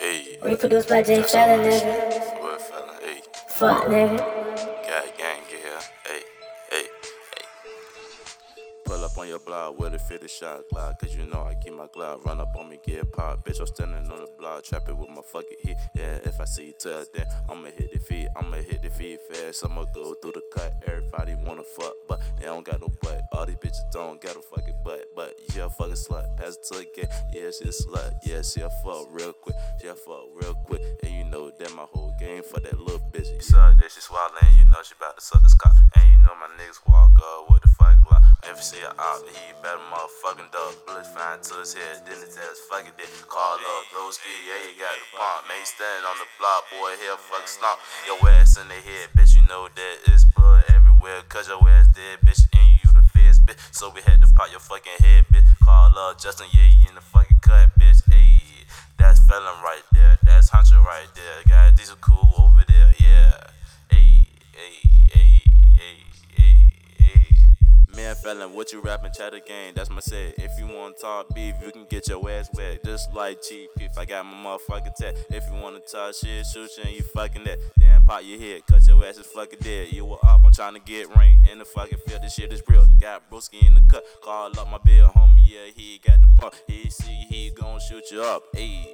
Hey, Reproduced by Jay Felon, nigga. what fella? Hey, Fuck, nigga. gang, gang, get here. Hey, hey, hey. Pull up on your block with a 50 shot Glock, cause you know I keep my Glock. Run up on me, get pop. Bitch, I'm standing on the block, trapping with my fucking heat. Yeah, if I see you tell then I'ma hit the feet. I'ma hit the feet fast. I'ma go through the cut. Everybody wanna fuck, they don't got no butt. All these bitches don't got a fucking butt, but she a fucking slut. Pass it to a gay. Yeah, she a slut. Yeah, she a fuck real quick. She a fuck real quick. And you know that my whole game for that little bitch. You suck that she swallowing, you know she about to suck the cock. And you know my niggas walk up with the fuck glock. If you see her out, he better motherfucking dog. Bullets flying to his head, then his ass fucking dick. Call up Broski, yeah, you got the bomb. Man, he standing on the block, boy, here fucking stomp. Your ass in the head, bitch, you know that it's Cause your ass dead, bitch, and you the feds, bitch. So we had to pop your fucking head, bitch. Call up Justin, yeah, he in the fucking cut, bitch. Ayy, that's felon right there. That's Hunter right there. Guys, these are cool over there, felon, what you rapping, chat again? That's my set. If you want to talk beef, you can get your ass wet. Just like cheap beef, I got my motherfucking tech. If you want to talk shit, shoot you and you fucking that. Damn, pop your head, cause your ass is fucking dead. You were up, I'm trying to get rain in the fucking field. This shit is real. Got broski in the cut. Call up my bill, homie. Yeah, he got the pump. He see he gon' shoot you up. Ayy.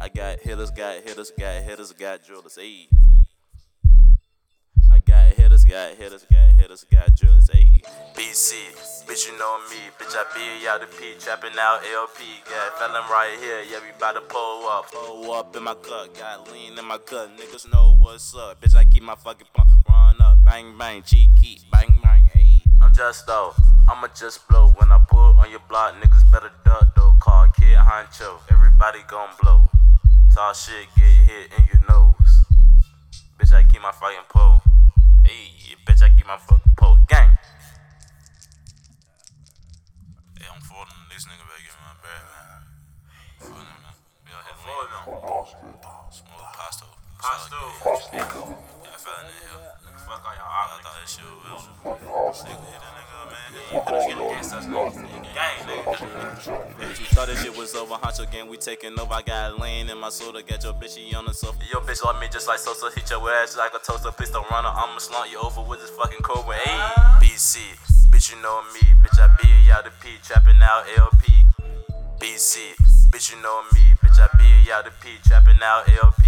I got hitters, got hitters, got hitters, got drillers. Ayy. Got hitters, got hitters, got drillers. Ayy. BC, bitch, you know me. Bitch, I be out the P, trapping out LP. Got felon right here, yeah, we bout to pull up. Pull up in my cut, got lean in my cut. Niggas know what's up. Bitch, I keep my fucking pump. Run up, bang, bang, cheeky, bang, bang, ayy. I'm just though, I'ma just blow. When I pull on your block, niggas better duck though. Call Kid Huncho, everybody gon' blow. Tall shit get hit in your nose. Bitch, I keep my fucking pole. Hey, bitch, I keep my fucking pole. Gang. Hey, I'm folding this nigga back in my bag, man. Folding him, man. We out here lean. Smoke pasto. Pasto. Yeah, I fell in here. Fuck all y'all I thought that shit was real. Nigga hit that nigga man. You could've get against us, Gang, nigga. You thought this shit was over, Huncho gang, we taking over. I got lane in my soda, got your bitchy on the sofa. Your bitch love me just like Sosa, hit your ass like a toaster. Please don't run her, I'ma slaunt you over with this fucking cobra. Ayy, BC, bitch, you know me. Bitch, I be out the P, trapping out LP. BC, bitch, you know me. Bitch, I be out the P, trapping out LP.